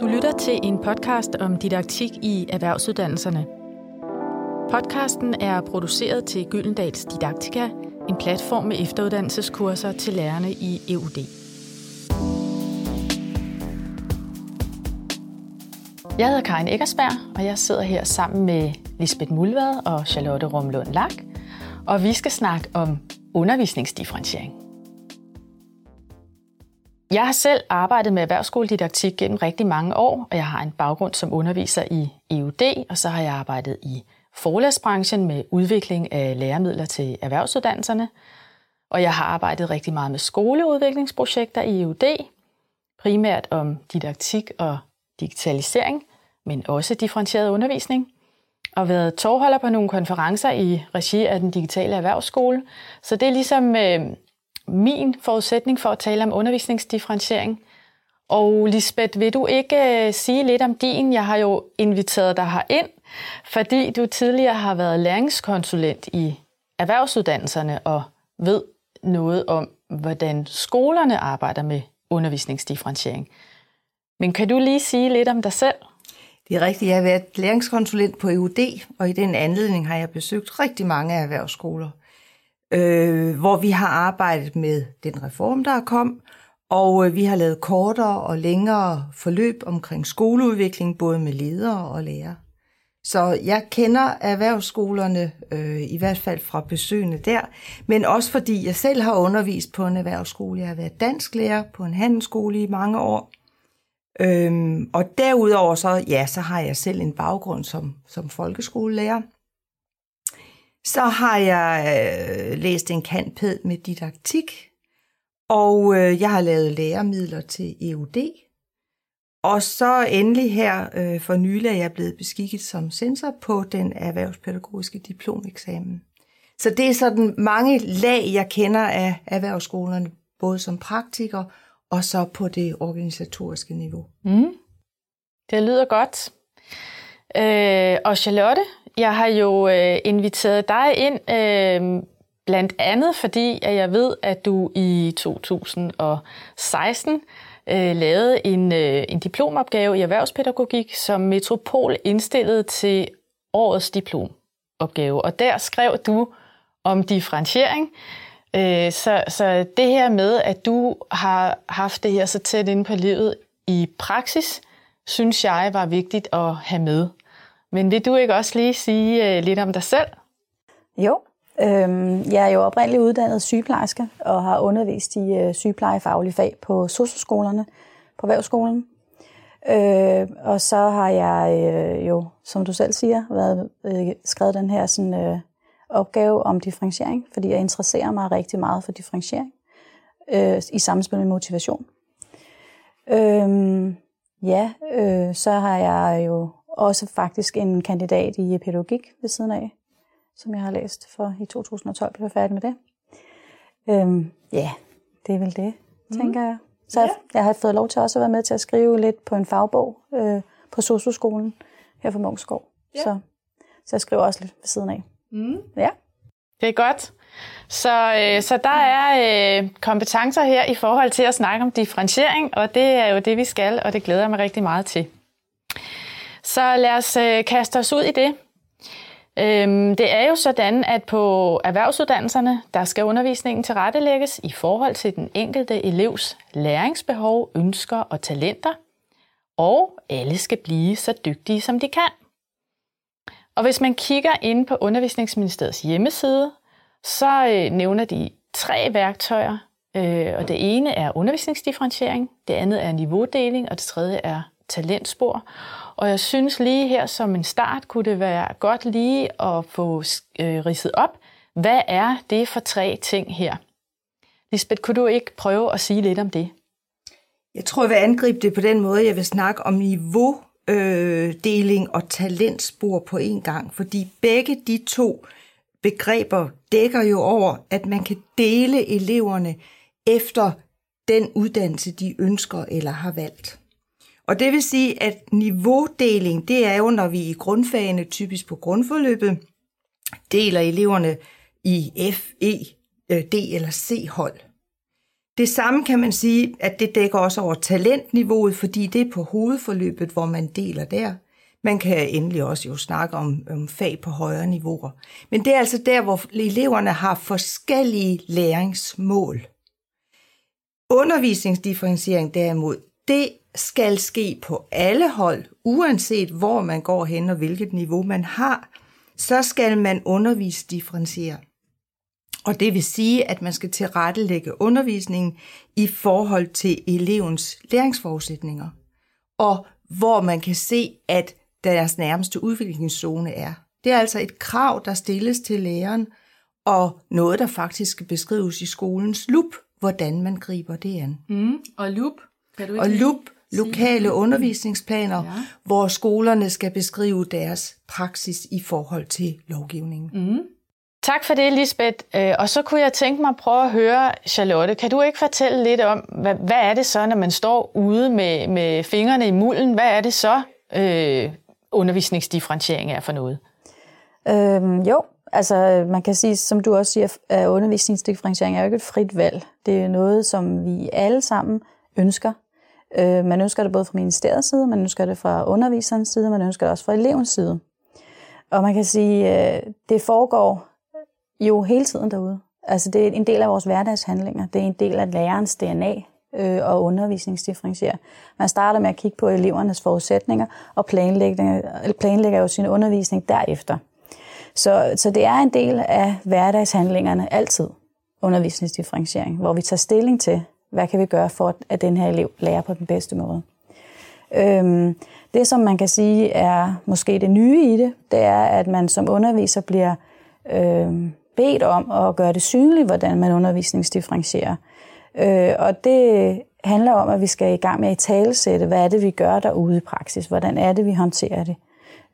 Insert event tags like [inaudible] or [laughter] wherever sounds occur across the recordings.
Du lytter til en podcast om didaktik i erhvervsuddannelserne. Podcasten er produceret til Gyldendals Didaktika, en platform med efteruddannelseskurser til lærerne i EUD. Jeg hedder Karin Eggersberg, og jeg sidder her sammen med Lisbeth Mulvad og Charlotte Rumlund Lak, og vi skal snakke om undervisningsdifferentiering. Jeg har selv arbejdet med erhvervsskoledidaktik gennem rigtig mange år, og jeg har en baggrund som underviser i EUD, og så har jeg arbejdet i forlæsbranchen med udvikling af læremidler til erhvervsuddannelserne. Og jeg har arbejdet rigtig meget med skoleudviklingsprojekter i EUD, primært om didaktik og digitalisering, men også differentieret undervisning. Og været tovholder på nogle konferencer i regi af den digitale erhvervsskole. Så det er ligesom øh, min forudsætning for at tale om undervisningsdifferentiering. Og Lisbeth, vil du ikke øh, sige lidt om din? Jeg har jo inviteret dig her ind, fordi du tidligere har været læringskonsulent i erhvervsuddannelserne og ved noget om, hvordan skolerne arbejder med undervisningsdifferentiering. Men kan du lige sige lidt om dig selv? Det er rigtigt. Jeg har været læringskonsulent på EUD, og i den anledning har jeg besøgt rigtig mange erhvervsskoler øh, hvor vi har arbejdet med den reform, der er kom, og øh, vi har lavet kortere og længere forløb omkring skoleudvikling, både med ledere og lærere. Så jeg kender erhvervsskolerne, øh, i hvert fald fra besøgende der, men også fordi jeg selv har undervist på en erhvervsskole. Jeg har været dansklærer på en handelsskole i mange år. Øhm, og derudover så, ja, så har jeg selv en baggrund som, som folkeskolelærer. Så har jeg øh, læst en kantped med didaktik, og øh, jeg har lavet læremidler til EUD. Og så endelig her øh, for nylig er jeg blevet beskikket som censor på den erhvervspædagogiske diplomeksamen. Så det er sådan mange lag, jeg kender af erhvervsskolerne, både som praktiker og så på det organisatoriske niveau. Mm. Det lyder godt. Øh, og Charlotte, jeg har jo øh, inviteret dig ind, øh, blandt andet fordi, at jeg ved, at du i 2016 øh, lavede en, øh, en diplomopgave i erhvervspædagogik, som Metropol indstillede til årets diplomopgave. Og der skrev du om differentiering. Øh, så, så det her med, at du har haft det her så tæt inde på livet i praksis, synes jeg var vigtigt at have med. Men vil du ikke også lige sige øh, lidt om dig selv? Jo, øhm, jeg er jo oprindeligt uddannet sygeplejerske og har undervist i øh, sygeplejefaglige fag på socioskolerne på Vævskolen. Øh, og så har jeg øh, jo, som du selv siger, været, øh, skrevet den her sådan, øh, opgave om differentiering, fordi jeg interesserer mig rigtig meget for differentiering øh, i samspil med motivation. Øh, ja, øh, så har jeg jo også faktisk en kandidat i pædagogik ved siden af, som jeg har læst for i 2012, blev jeg færdig med det. Øhm, ja, det er vel det, mm. tænker jeg. Så ja. jeg, jeg har fået lov til også at være med til at skrive lidt på en fagbog øh, på Socioskolen her for Mungskov. Ja. Så, så jeg skriver også lidt ved siden af. Mm. Ja. Det er godt. Så, øh, så der er øh, kompetencer her i forhold til at snakke om differentiering, og det er jo det, vi skal, og det glæder jeg mig rigtig meget til. Så lad os øh, kaste os ud i det. Øhm, det er jo sådan, at på erhvervsuddannelserne, der skal undervisningen tilrettelægges i forhold til den enkelte elevs læringsbehov, ønsker og talenter, og alle skal blive så dygtige, som de kan. Og hvis man kigger ind på Undervisningsministeriets hjemmeside, så øh, nævner de tre værktøjer, øh, og det ene er undervisningsdifferentiering, det andet er niveaudeling, og det tredje er talentspor. Og jeg synes lige her som en start kunne det være godt lige at få øh, ridset op, hvad er det for tre ting her? Lisbeth, kunne du ikke prøve at sige lidt om det? Jeg tror, jeg vil angribe det på den måde, jeg vil snakke om niveaudeling øh, og talentspor på en gang, fordi begge de to begreber dækker jo over, at man kan dele eleverne efter den uddannelse, de ønsker eller har valgt. Og det vil sige, at niveaudeling, det er jo, når vi i grundfagene, typisk på grundforløbet, deler eleverne i F, E, øh, D eller C-hold. Det samme kan man sige, at det dækker også over talentniveauet, fordi det er på hovedforløbet, hvor man deler der. Man kan endelig også jo snakke om, om fag på højere niveauer. Men det er altså der, hvor eleverne har forskellige læringsmål. Undervisningsdifferentiering derimod, det skal ske på alle hold, uanset hvor man går hen og hvilket niveau man har, så skal man undervise differentiere. Og det vil sige, at man skal tilrettelægge undervisningen i forhold til elevens læringsforudsætninger, og hvor man kan se, at deres nærmeste udviklingszone er. Det er altså et krav, der stilles til læreren, og noget, der faktisk skal beskrives i skolens lup, hvordan man griber det an. Mm. Og lup? Kan du ikke og lup, lokale undervisningsplaner, ja. hvor skolerne skal beskrive deres praksis i forhold til lovgivningen. Mm. Tak for det, Lisbeth. Øh, og så kunne jeg tænke mig at prøve at høre, Charlotte, kan du ikke fortælle lidt om, hvad, hvad er det så, når man står ude med, med fingrene i mulden, hvad er det så, øh, undervisningsdifferentiering er for noget? Øhm, jo, altså man kan sige, som du også siger, at undervisningsdifferentiering er jo ikke et frit valg. Det er noget, som vi alle sammen ønsker. Øh, man ønsker det både fra ministeriets side, man ønsker det fra underviserens side, man ønsker det også fra elevens side. Og man kan sige, øh, det foregår jo hele tiden derude. Altså det er en del af vores hverdagshandlinger. Det er en del af lærerens DNA øh, og undervisningsdifferentiere. Man starter med at kigge på elevernes forudsætninger og planlægger, planlægger jo sin undervisning derefter. Så, så det er en del af hverdagshandlingerne altid, undervisningsdifferentiering, hvor vi tager stilling til, hvad kan vi gøre for, at den her elev lærer på den bedste måde. Øhm, det, som man kan sige er måske det nye i det, det er, at man som underviser bliver øhm, bedt om at gøre det synligt, hvordan man undervisningsdifferentierer. Øh, og det handler om, at vi skal i gang med at talesætte, hvad er det, vi gør derude i praksis? Hvordan er det, vi håndterer det?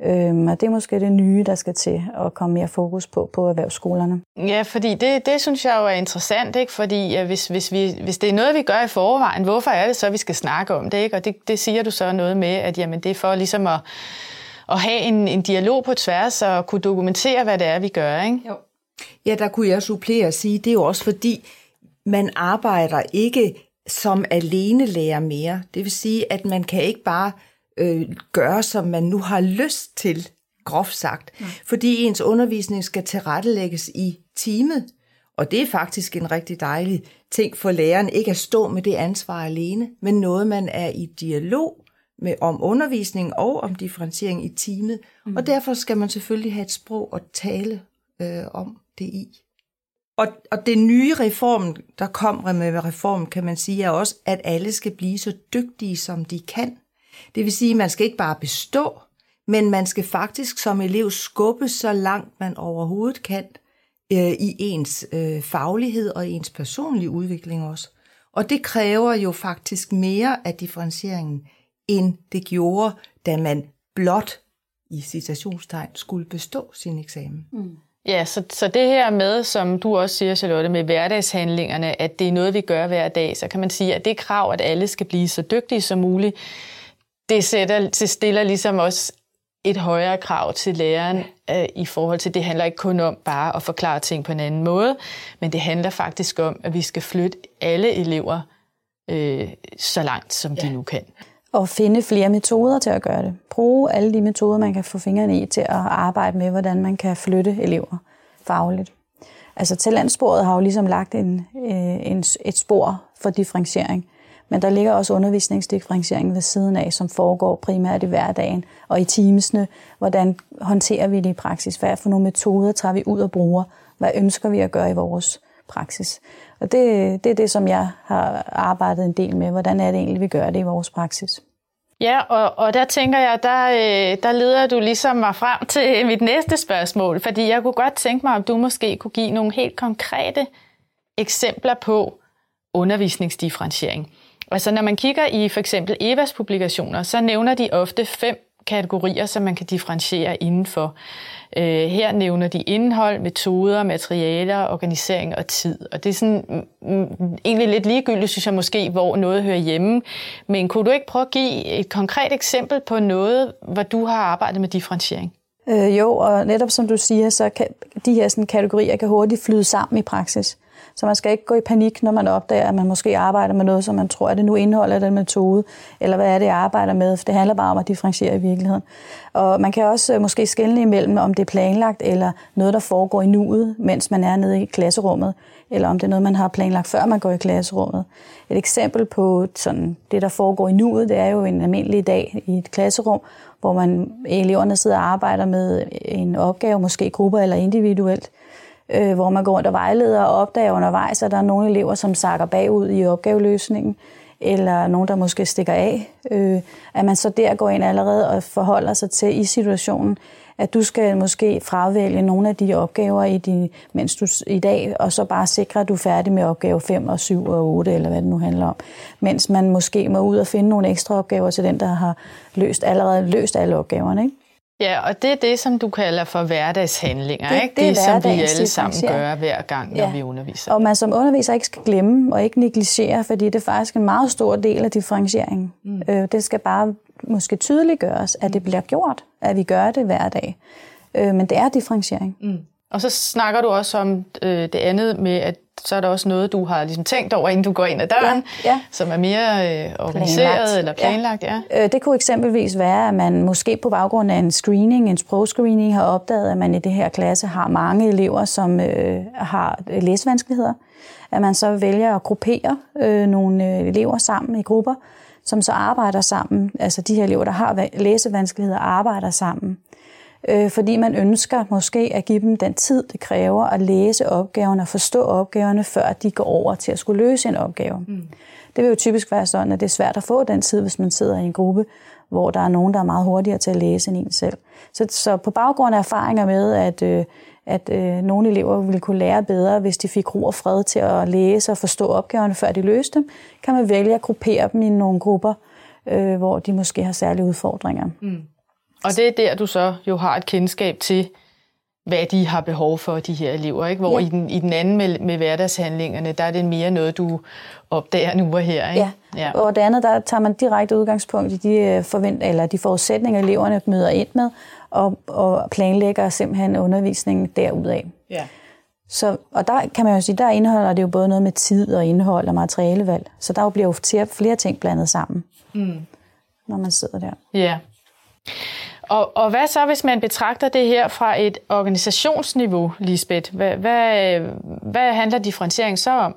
Øhm, og det er måske det nye, der skal til at komme mere fokus på på erhvervsskolerne. Ja, fordi det, det synes jeg jo er interessant, ikke? fordi hvis, hvis, vi, hvis det er noget, vi gør i forvejen, hvorfor er det så, vi skal snakke om det? Ikke? Og det, det siger du så noget med, at jamen, det er for ligesom at, at have en, en dialog på tværs og kunne dokumentere, hvad det er, vi gør. Ikke? Jo. Ja, der kunne jeg supplere og sige, det er jo også fordi, man arbejder ikke som alene lærer mere. Det vil sige, at man kan ikke bare øh, gøre, som man nu har lyst til, groft sagt. Ja. Fordi ens undervisning skal tilrettelægges i timet. Og det er faktisk en rigtig dejlig ting for læreren, ikke at stå med det ansvar alene, men noget, man er i dialog med om undervisning og om differentiering i timet. Mm. Og derfor skal man selvfølgelig have et sprog at tale øh, om det i. Og, og det nye reform, der kom med reformen, kan man sige, er også, at alle skal blive så dygtige, som de kan. Det vil sige, at man skal ikke bare bestå, men man skal faktisk som elev skubbe så langt man overhovedet kan øh, i ens øh, faglighed og ens personlige udvikling også. Og det kræver jo faktisk mere af differentieringen, end det gjorde, da man blot i citationstegn skulle bestå sin eksamen. Mm. Ja, så, så det her med, som du også siger, Charlotte, med hverdagshandlingerne, at det er noget, vi gør hver dag, så kan man sige, at det krav, at alle skal blive så dygtige som muligt, det, sætter, det stiller ligesom også et højere krav til læreren øh, i forhold til, det handler ikke kun om bare at forklare ting på en anden måde, men det handler faktisk om, at vi skal flytte alle elever øh, så langt, som ja. de nu kan. Og finde flere metoder til at gøre det. Bruge alle de metoder, man kan få fingrene i til at arbejde med, hvordan man kan flytte elever fagligt. Altså talentsporet har jo ligesom lagt en, øh, en, et spor for differentiering. Men der ligger også undervisningsdifferentiering ved siden af, som foregår primært i hverdagen og i timesne. Hvordan håndterer vi det i praksis? Hvad for nogle metoder tager vi ud og bruger? Hvad ønsker vi at gøre i vores praksis? Og det, det er det, som jeg har arbejdet en del med. Hvordan er det egentlig, vi gør det i vores praksis? Ja, og, og der tænker jeg, der, øh, der leder du ligesom mig frem til [laughs] mit næste spørgsmål, fordi jeg kunne godt tænke mig, om du måske kunne give nogle helt konkrete eksempler på undervisningsdifferentiering. Altså når man kigger i for eksempel EVAs publikationer, så nævner de ofte fem kategorier, som man kan differentiere indenfor. Øh, her nævner de indhold, metoder, materialer, organisering og tid. Og det er sådan mm, mm, egentlig lidt ligegyldigt, synes jeg måske, hvor noget hører hjemme. Men kunne du ikke prøve at give et konkret eksempel på noget, hvor du har arbejdet med differentiering? Øh, jo, og netop som du siger, så kan de her sådan, kategorier kan hurtigt flyde sammen i praksis. Så man skal ikke gå i panik, når man opdager, at man måske arbejder med noget, som man tror, at det nu indeholder den metode, eller hvad er det, jeg arbejder med, for det handler bare om at differentiere i virkeligheden. Og man kan også øh, måske skelne imellem, om det er planlagt, eller noget, der foregår i nuet, mens man er nede i klasserummet, eller om det er noget, man har planlagt, før man går i klasserummet. Et eksempel på sådan, det, der foregår i nuet, det er jo en almindelig dag i et klasserum, hvor man eleverne sidder og arbejder med en opgave, måske i grupper eller individuelt, øh, hvor man går rundt og vejleder og opdager undervejs, at der er nogle elever, som sakker bagud i opgaveløsningen, eller nogen, der måske stikker af, øh, at man så der går ind allerede og forholder sig til i situationen, at du skal måske fravælge nogle af de opgaver, i din, mens du i dag, og så bare sikre, at du er færdig med opgave 5 og 7 og 8, eller hvad det nu handler om. Mens man måske må ud og finde nogle ekstra opgaver til den, der har løst, allerede løst alle opgaverne. Ikke? Ja, og det er det, som du kalder for hverdagshandlinger, det, ikke? Det, det som vi alle sammen gør hver gang, når ja. vi underviser. Og man som underviser ikke skal glemme og ikke negligere, fordi det er faktisk en meget stor del af differentieringen. Mm. Øh, det skal bare måske tydeliggøres, at det bliver gjort, at vi gør det hver dag. Øh, men det er differentiering. Mm. Og så snakker du også om øh, det andet med, at så er der også noget, du har ligesom tænkt over, inden du går ind ad døren, ja, ja. som er mere øh, organiseret planlagt. eller planlagt. Ja. Ja. Øh, det kunne eksempelvis være, at man måske på baggrund af en screening, en sprogscreening, har opdaget, at man i det her klasse har mange elever, som øh, har læsevanskeligheder. At man så vælger at gruppere øh, nogle øh, elever sammen i grupper, som så arbejder sammen. Altså de her elever, der har læsevanskeligheder, arbejder sammen øh, fordi man ønsker måske at give dem den tid, det kræver at læse opgaverne og forstå opgaverne, før de går over til at skulle løse en opgave. Mm. Det vil jo typisk være sådan, at det er svært at få den tid, hvis man sidder i en gruppe, hvor der er nogen, der er meget hurtigere til at læse end en selv. Så, så på baggrund af erfaringer med, at, øh, at øh, nogle elever ville kunne lære bedre, hvis de fik ro og fred til at læse og forstå opgaverne, før de løste dem, kan man vælge at gruppere dem i nogle grupper, øh, hvor de måske har særlige udfordringer. Mm. Og det er der, du så jo har et kendskab til, hvad de har behov for, de her elever. Ikke? Hvor ja. i, den, i den anden med, med hverdagshandlingerne, der er det mere noget, du opdager nu og her. Ikke? Ja. ja, og det andet, der tager man direkte udgangspunkt i de, øh, forvent, eller de forudsætninger, eleverne møder ind med, og, og planlægger simpelthen undervisningen derudaf. Ja. Så, og der kan man jo sige, der indeholder det jo både noget med tid og indhold og materialevalg. Så der bliver jo flere ting blandet sammen, mm. når man sidder der. Ja. Og, og hvad så, hvis man betragter det her fra et organisationsniveau, Lisbeth? Hvad, hvad, hvad handler differentiering så om?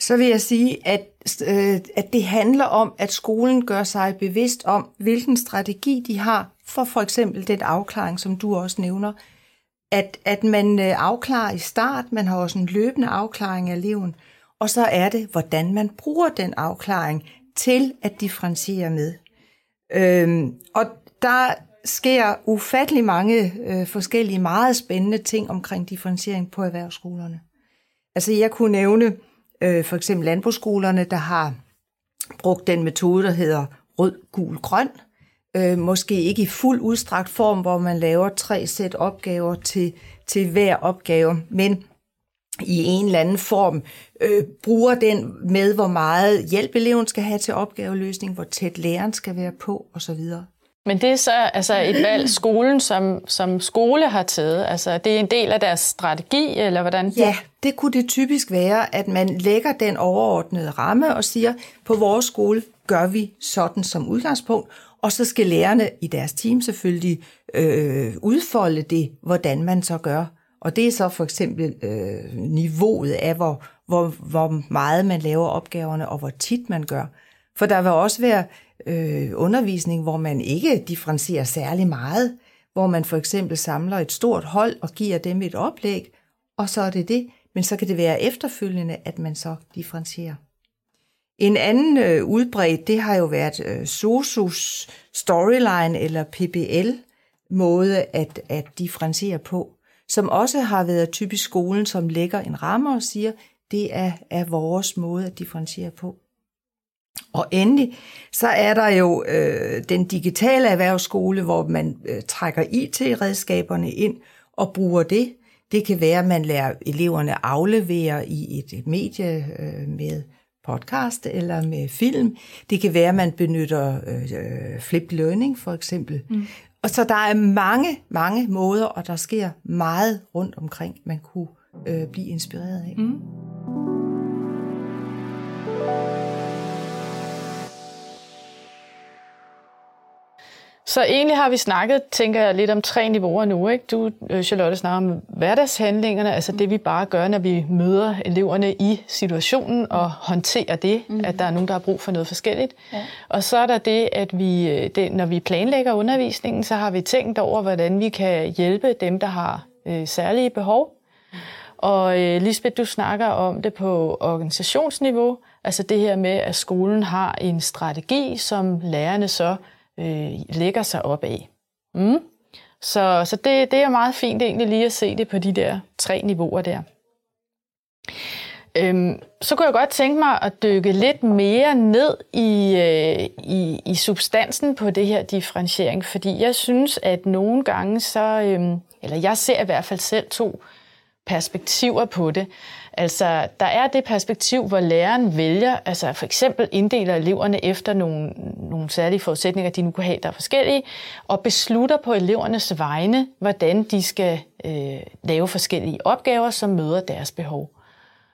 Så vil jeg sige, at, øh, at det handler om, at skolen gør sig bevidst om, hvilken strategi de har for for eksempel den afklaring, som du også nævner. At, at man øh, afklarer i start, man har også en løbende afklaring af eleven, og så er det, hvordan man bruger den afklaring til at differentiere med. Øhm, og der sker ufattelig mange øh, forskellige, meget spændende ting omkring differentiering på erhvervsskolerne. Altså jeg kunne nævne øh, for eksempel landbrugsskolerne, der har brugt den metode, der hedder rød, gul, grøn. Øh, måske ikke i fuld udstrakt form, hvor man laver tre sæt opgaver til, til hver opgave, men i en eller anden form øh, bruger den med, hvor meget hjælp eleven skal have til opgaveløsning, hvor tæt læreren skal være på osv. Men det er så altså et valg, [clears throat] skolen som, som skole har taget. Altså, det er en del af deres strategi, eller hvordan? Ja, det kunne det typisk være, at man lægger den overordnede ramme og siger, på vores skole gør vi sådan som udgangspunkt, og så skal lærerne i deres team selvfølgelig øh, udfolde det, hvordan man så gør. Og det er så for eksempel øh, niveauet af, hvor, hvor, hvor meget man laver opgaverne, og hvor tit man gør. For der vil også være øh, undervisning, hvor man ikke differencierer særlig meget, hvor man for eksempel samler et stort hold og giver dem et oplæg, og så er det det. Men så kan det være efterfølgende, at man så differencierer. En anden øh, udbredt, det har jo været øh, SOSUS storyline eller PBL måde at, at differentiere på, som også har været typisk skolen, som lægger en ramme og siger, det er, er vores måde at differentiere på. Og endelig, så er der jo øh, den digitale erhvervsskole, hvor man øh, trækker IT-redskaberne ind og bruger det. Det kan være, at man lærer eleverne aflevere i et medie øh, med podcast eller med film. Det kan være, at man benytter øh, flip learning for eksempel. Mm. Og så der er mange, mange måder, og der sker meget rundt omkring, man kunne øh, blive inspireret af. Mm. Så egentlig har vi snakket, tænker jeg, lidt om tre niveauer nu. Ikke? Du, øh, Charlotte, snakker om hverdagshandlingerne, altså det vi bare gør, når vi møder eleverne i situationen og håndterer det, mm. at der er nogen, der har brug for noget forskelligt. Ja. Og så er der det, at vi, øh, det, når vi planlægger undervisningen, så har vi tænkt over, hvordan vi kan hjælpe dem, der har øh, særlige behov. Og øh, Lisbeth, du snakker om det på organisationsniveau, altså det her med, at skolen har en strategi, som lærerne så øh, lægger sig op af. Mm. Så, så det, det er meget fint egentlig lige at se det på de der tre niveauer der. Øhm, så kunne jeg godt tænke mig at dykke lidt mere ned i, øh, i, i substansen på det her differentiering, fordi jeg synes, at nogle gange så, øhm, eller jeg ser i hvert fald selv to perspektiver på det. Altså, der er det perspektiv, hvor læreren vælger, altså for eksempel inddeler eleverne efter nogle, nogle særlige forudsætninger, de nu kan have, der er forskellige, og beslutter på elevernes vegne, hvordan de skal øh, lave forskellige opgaver, som møder deres behov.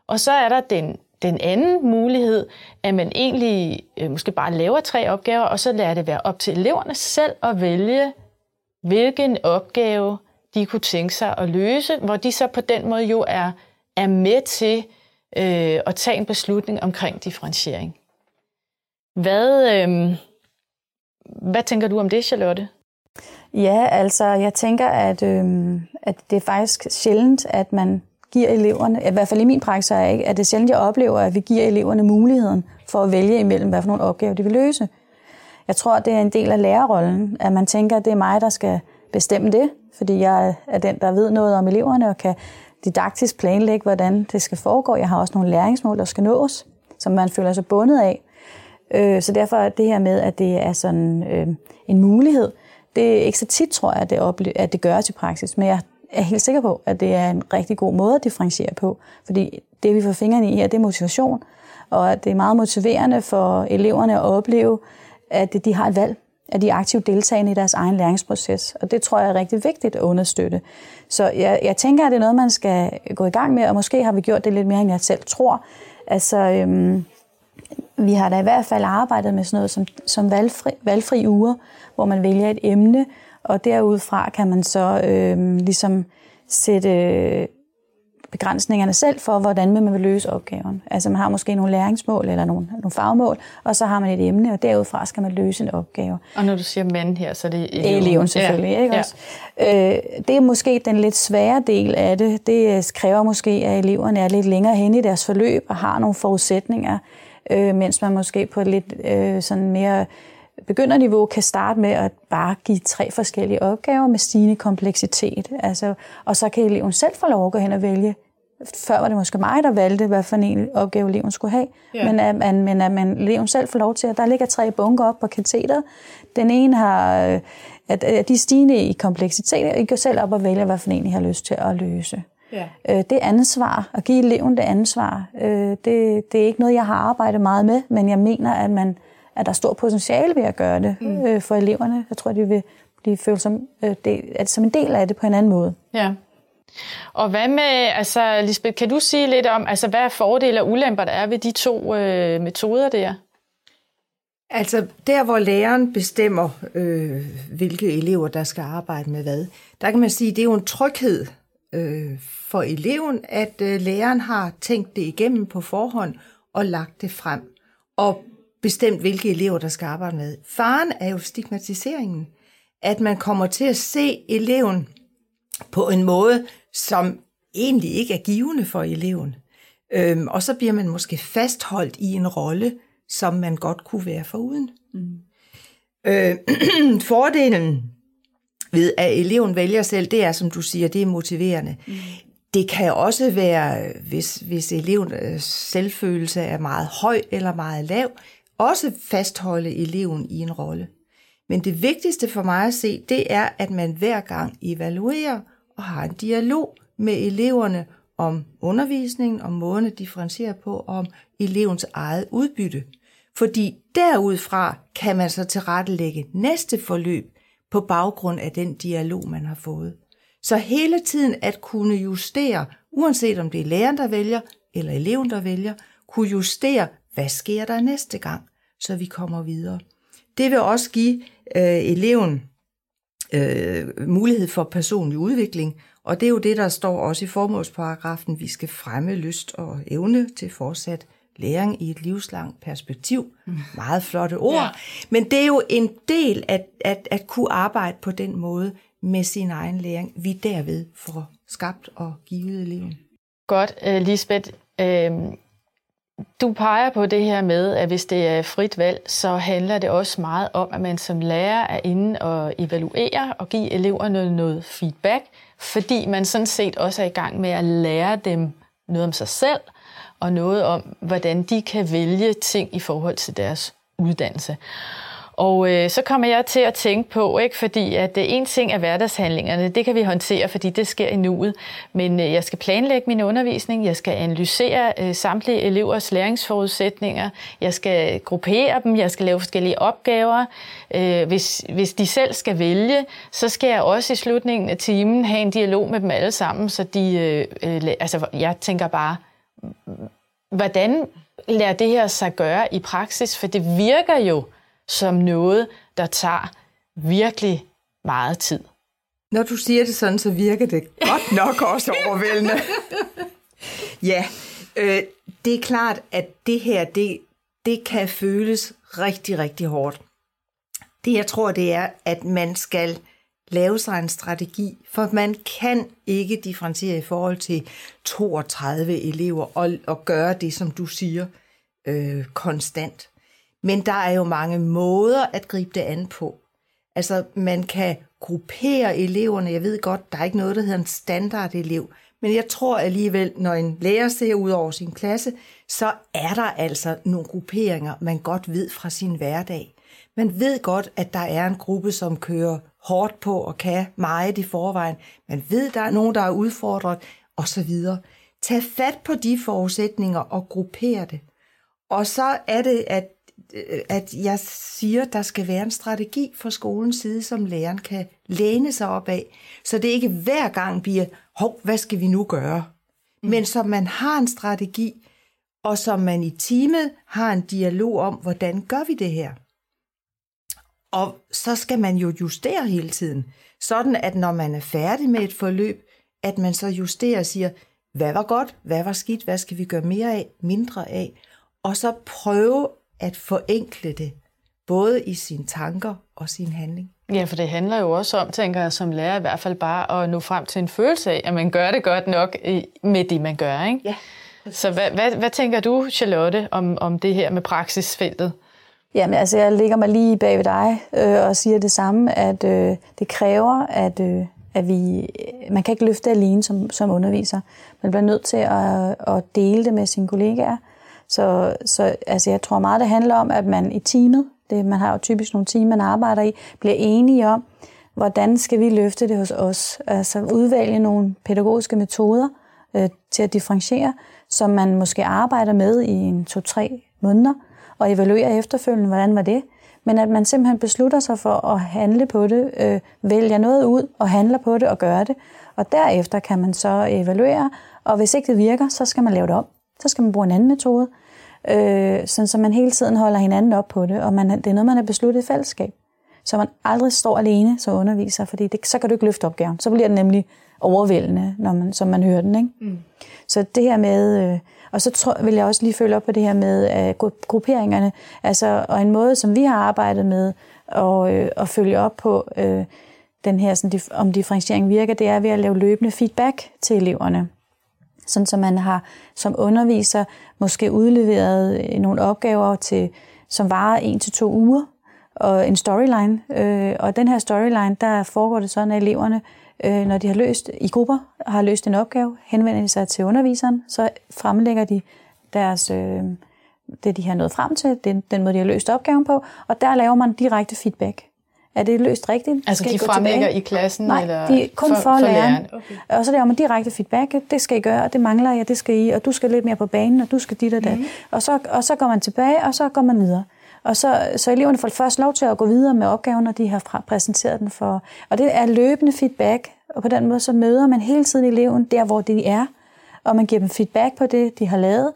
Og så er der den, den anden mulighed, at man egentlig øh, måske bare laver tre opgaver, og så lader det være op til eleverne selv at vælge, hvilken opgave de kunne tænke sig at løse, hvor de så på den måde jo er er med til øh, at tage en beslutning omkring differentiering. Hvad, øh, hvad tænker du om det, Charlotte? Ja, altså jeg tænker, at, øh, at det er faktisk sjældent, at man giver eleverne, i hvert fald i min praksis er ikke, at det er sjældent, jeg oplever, at vi giver eleverne muligheden for at vælge imellem, hvad for nogle opgaver de vil løse. Jeg tror, det er en del af lærerrollen, at man tænker, at det er mig, der skal bestemme det, fordi jeg er den, der ved noget om eleverne og kan didaktisk planlægge, hvordan det skal foregå. Jeg har også nogle læringsmål, der skal nås, som man føler sig bundet af. Øh, så derfor er det her med, at det er sådan øh, en mulighed, det er ikke så tit, tror jeg, at det, ople- at det gøres i praksis, men jeg er helt sikker på, at det er en rigtig god måde at differentiere på, fordi det, vi får fingrene i her, det er motivation, og at det er meget motiverende for eleverne at opleve, at de har et valg at de er aktivt deltagende i deres egen læringsproces. Og det tror jeg er rigtig vigtigt at understøtte. Så jeg, jeg tænker, at det er noget, man skal gå i gang med, og måske har vi gjort det lidt mere, end jeg selv tror. Altså, øhm, vi har da i hvert fald arbejdet med sådan noget som, som valgfri, valgfri uger, hvor man vælger et emne, og derudfra kan man så øhm, ligesom sætte begrænsningerne selv for, hvordan man vil løse opgaven. Altså man har måske nogle læringsmål eller nogle, nogle fagmål, og så har man et emne, og derudfra skal man løse en opgave. Og når du siger mand her, så er det eleven. Eleven selvfølgelig, ja. ikke ja. også? Øh, det er måske den lidt svære del af det. Det kræver måske, at eleverne er lidt længere hen i deres forløb og har nogle forudsætninger, øh, mens man måske på et lidt øh, sådan mere begynderniveau kan starte med at bare give tre forskellige opgaver med stigende kompleksitet. Altså, og så kan eleven selv få lov at gå hen og vælge, før var det måske mig, der valgte, hvad for en opgave eleven skulle have. Ja. Men, at man, men at man eleven selv får lov til, at der ligger tre bunker op på katheteret. Den ene har, øh, at, at de stigende i kompleksitet, og I går selv op og vælger, hvad for en I har lyst til at løse. Ja. Øh, det ansvar, at give eleven det ansvar, øh, det, det er ikke noget, jeg har arbejdet meget med, men jeg mener, at, man, at der er stor potentiale ved at gøre det mm. for eleverne. Jeg tror, de vil blive følt som, det, at som en del af det på en anden måde. Ja. Og hvad med, altså Lisbeth, kan du sige lidt om, altså hvad er fordele og ulemper, der er ved de to øh, metoder der? Altså der, hvor læreren bestemmer, øh, hvilke elever, der skal arbejde med hvad, der kan man sige, det er jo en tryghed øh, for eleven, at øh, læreren har tænkt det igennem på forhånd og lagt det frem. Og bestemt, hvilke elever, der skal arbejde med. Faren er jo stigmatiseringen. At man kommer til at se eleven på en måde, som egentlig ikke er givende for eleven. Øhm, og så bliver man måske fastholdt i en rolle, som man godt kunne være foruden. Mm. Øh, [clears throat] fordelen ved, at eleven vælger selv, det er, som du siger, det er motiverende. Mm. Det kan også være, hvis, hvis elevens selvfølelse er meget høj eller meget lav, også fastholde eleven i en rolle. Men det vigtigste for mig at se, det er, at man hver gang evaluerer og har en dialog med eleverne om undervisningen, om måden at differentiere på, og om elevens eget udbytte. Fordi derudfra kan man så tilrettelægge næste forløb på baggrund af den dialog, man har fået. Så hele tiden at kunne justere uanset om det er læreren, der vælger, eller eleven, der vælger, kunne justere, hvad sker der næste gang, så vi kommer videre. Det vil også give øh, eleven øh, mulighed for personlig udvikling, og det er jo det, der står også i formålsparagrafen, vi skal fremme lyst og evne til fortsat læring i et livslangt perspektiv. Meget flotte ord. Ja. Men det er jo en del at, at, at kunne arbejde på den måde med sin egen læring, vi derved får skabt og givet eleven. Godt, uh, Lisbeth. Du peger på det her med, at hvis det er frit valg, så handler det også meget om, at man som lærer er inde og evaluere og give eleverne noget feedback, fordi man sådan set også er i gang med at lære dem noget om sig selv, og noget om, hvordan de kan vælge ting i forhold til deres uddannelse. Og øh, så kommer jeg til at tænke på, ikke, fordi at det en ting er hverdagshandlingerne, det kan vi håndtere, fordi det sker i nuet, men øh, jeg skal planlægge min undervisning, jeg skal analysere øh, samtlige elevers læringsforudsætninger, jeg skal gruppere dem, jeg skal lave forskellige opgaver. Øh, hvis, hvis de selv skal vælge, så skal jeg også i slutningen af timen have en dialog med dem alle sammen, så de, øh, øh, altså jeg tænker bare, hvordan lærer det her sig gøre i praksis? For det virker jo som noget, der tager virkelig meget tid. Når du siger det sådan, så virker det godt nok også overvældende. [laughs] ja, øh, det er klart, at det her, det, det kan føles rigtig, rigtig hårdt. Det jeg tror, det er, at man skal lave sig en strategi, for man kan ikke differentiere i forhold til 32 elever og, og gøre det, som du siger, øh, konstant. Men der er jo mange måder at gribe det an på. Altså, man kan gruppere eleverne. Jeg ved godt, der er ikke noget, der hedder en standardelev. Men jeg tror alligevel, når en lærer ser ud over sin klasse, så er der altså nogle grupperinger, man godt ved fra sin hverdag. Man ved godt, at der er en gruppe, som kører hårdt på og kan meget i forvejen. Man ved, der er nogen, der er udfordret, osv. Tag fat på de forudsætninger og grupper det. Og så er det, at at jeg siger, at der skal være en strategi fra skolens side, som læreren kan læne sig op af, så det ikke hver gang bliver, hov, hvad skal vi nu gøre? Mm. Men så man har en strategi, og som man i teamet har en dialog om, hvordan gør vi det her? Og så skal man jo justere hele tiden, sådan at når man er færdig med et forløb, at man så justerer og siger, hvad var godt, hvad var skidt, hvad skal vi gøre mere af, mindre af, og så prøve at forenkle det, både i sine tanker og sin handling. Ja, for det handler jo også om, tænker jeg som lærer, i hvert fald bare at nå frem til en følelse af, at man gør det godt nok med det, man gør. Ikke? Ja. Så hvad, hvad, hvad tænker du, Charlotte, om, om det her med praksisfeltet? Jamen, altså, jeg ligger mig lige bag ved dig øh, og siger det samme, at øh, det kræver, at, øh, at vi, man kan ikke løfte alene som, som underviser. Man bliver nødt til at, at dele det med sine kollegaer. Så, så altså, jeg tror meget, det handler om, at man i teamet, det, man har jo typisk nogle team, man arbejder i, bliver enige om, hvordan skal vi løfte det hos os. Altså udvælge nogle pædagogiske metoder øh, til at differentiere, som man måske arbejder med i en to-tre måneder, og evaluere efterfølgende, hvordan var det. Men at man simpelthen beslutter sig for at handle på det, øh, vælger noget ud og handler på det og gør det. Og derefter kan man så evaluere, og hvis ikke det virker, så skal man lave det om. Så skal man bruge en anden metode, øh, sådan så man hele tiden holder hinanden op på det, og man, det er noget, man har besluttet i fællesskab. Så man aldrig står alene som underviser, fordi det, så kan du ikke løfte opgaven. Så bliver den nemlig overvældende, når man, som man hører den. Ikke? Mm. Så det her med, øh, og så tror, vil jeg også lige følge op på det her med øh, grupperingerne, altså, og en måde, som vi har arbejdet med og, øh, at følge op på øh, den her, sådan, om differentiering virker, det er ved at lave løbende feedback til eleverne. Sådan så man har som underviser måske udleveret øh, nogle opgaver, til, som varer en til to uger, og en storyline. Øh, og den her storyline, der foregår det sådan, at eleverne, øh, når de har løst i grupper, har løst en opgave, henvender de sig til underviseren, så fremlægger de deres, øh, det, de har nået frem til, den, den måde, de har løst opgaven på, og der laver man direkte feedback. Er det løst rigtigt? Altså skal de fremlægger i klassen? Nej, eller de, kun for, for, for læreren. læreren. Okay. Og så laver man direkte feedback. Det skal I gøre, og det mangler jeg, det skal I, og du skal lidt mere på banen, og du skal dit og dat. Mm. Og, så, og så går man tilbage, og så går man videre. Og så, så eleverne får først lov til at gå videre med opgaven, når de har præsenteret den for. Og det er løbende feedback, og på den måde så møder man hele tiden eleven der, hvor de er, og man giver dem feedback på det, de har lavet.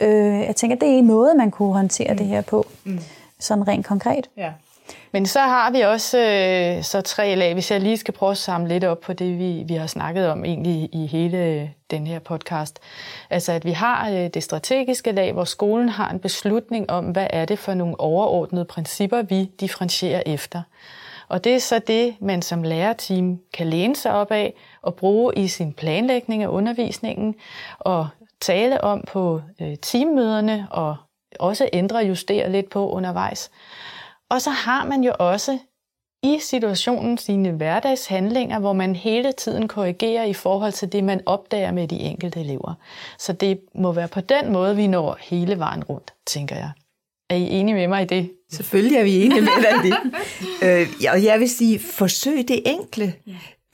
Øh, jeg tænker, det er en måde, man kunne håndtere mm. det her på, mm. sådan rent konkret. Ja. Men så har vi også øh, så tre lag, hvis jeg lige skal prøve at samle lidt op på det, vi, vi har snakket om egentlig i hele den her podcast. Altså at vi har øh, det strategiske lag, hvor skolen har en beslutning om, hvad er det for nogle overordnede principper, vi differentierer efter. Og det er så det, man som lærerteam kan læne sig op af og bruge i sin planlægning af undervisningen og tale om på øh, teammøderne og også ændre og justere lidt på undervejs. Og så har man jo også i situationen sine hverdagshandlinger, hvor man hele tiden korrigerer i forhold til det, man opdager med de enkelte elever. Så det må være på den måde, vi når hele vejen rundt, tænker jeg. Er I enige med mig i det? Selvfølgelig er vi enige med dig i det. [laughs] øh, og jeg vil sige, forsøg det enkle.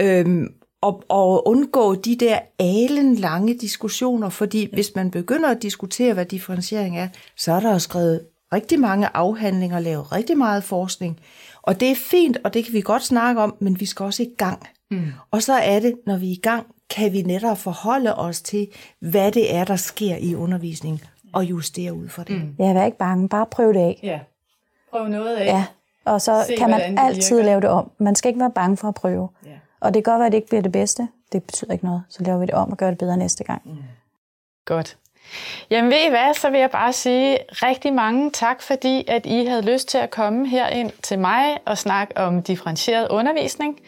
Øhm, og, og undgå de der alenlange diskussioner, fordi hvis man begynder at diskutere, hvad differentiering er, så er der skrevet rigtig mange afhandlinger, lavet rigtig meget forskning. Og det er fint, og det kan vi godt snakke om, men vi skal også i gang. Mm. Og så er det, når vi er i gang, kan vi netop forholde os til, hvad det er, der sker i undervisningen, og justere ud fra det. Mm. Ja, vær ikke bange. Bare prøv det af. Ja. Prøv noget af. Ja. Og så Se, kan man altid virker. lave det om. Man skal ikke være bange for at prøve. Ja. Og det kan godt være, at det ikke bliver det bedste. Det betyder ikke noget. Så laver vi det om og gør det bedre næste gang. Mm. Godt. Jamen ved I hvad, så vil jeg bare sige rigtig mange tak, fordi at I havde lyst til at komme her ind til mig og snakke om differentieret undervisning.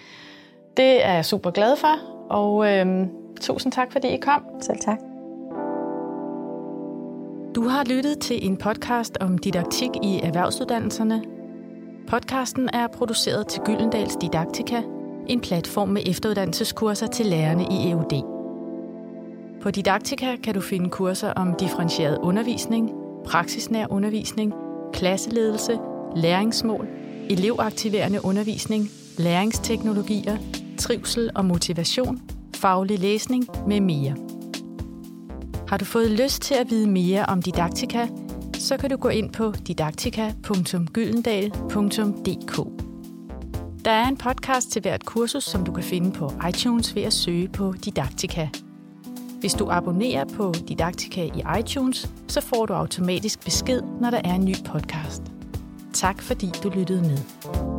Det er jeg super glad for, og øhm, tusind tak, fordi I kom. Selv tak. Du har lyttet til en podcast om didaktik i erhvervsuddannelserne. Podcasten er produceret til Gyldendals Didaktika, en platform med efteruddannelseskurser til lærerne i EUD. På Didaktika kan du finde kurser om differentieret undervisning, praksisnær undervisning, klasseledelse, læringsmål, elevaktiverende undervisning, læringsteknologier, trivsel og motivation, faglig læsning med mere. Har du fået lyst til at vide mere om Didaktika, så kan du gå ind på didaktika.gyldendal.dk. Der er en podcast til hvert kursus, som du kan finde på iTunes ved at søge på Didaktika. Hvis du abonnerer på Didaktika i iTunes, så får du automatisk besked, når der er en ny podcast. Tak fordi du lyttede med.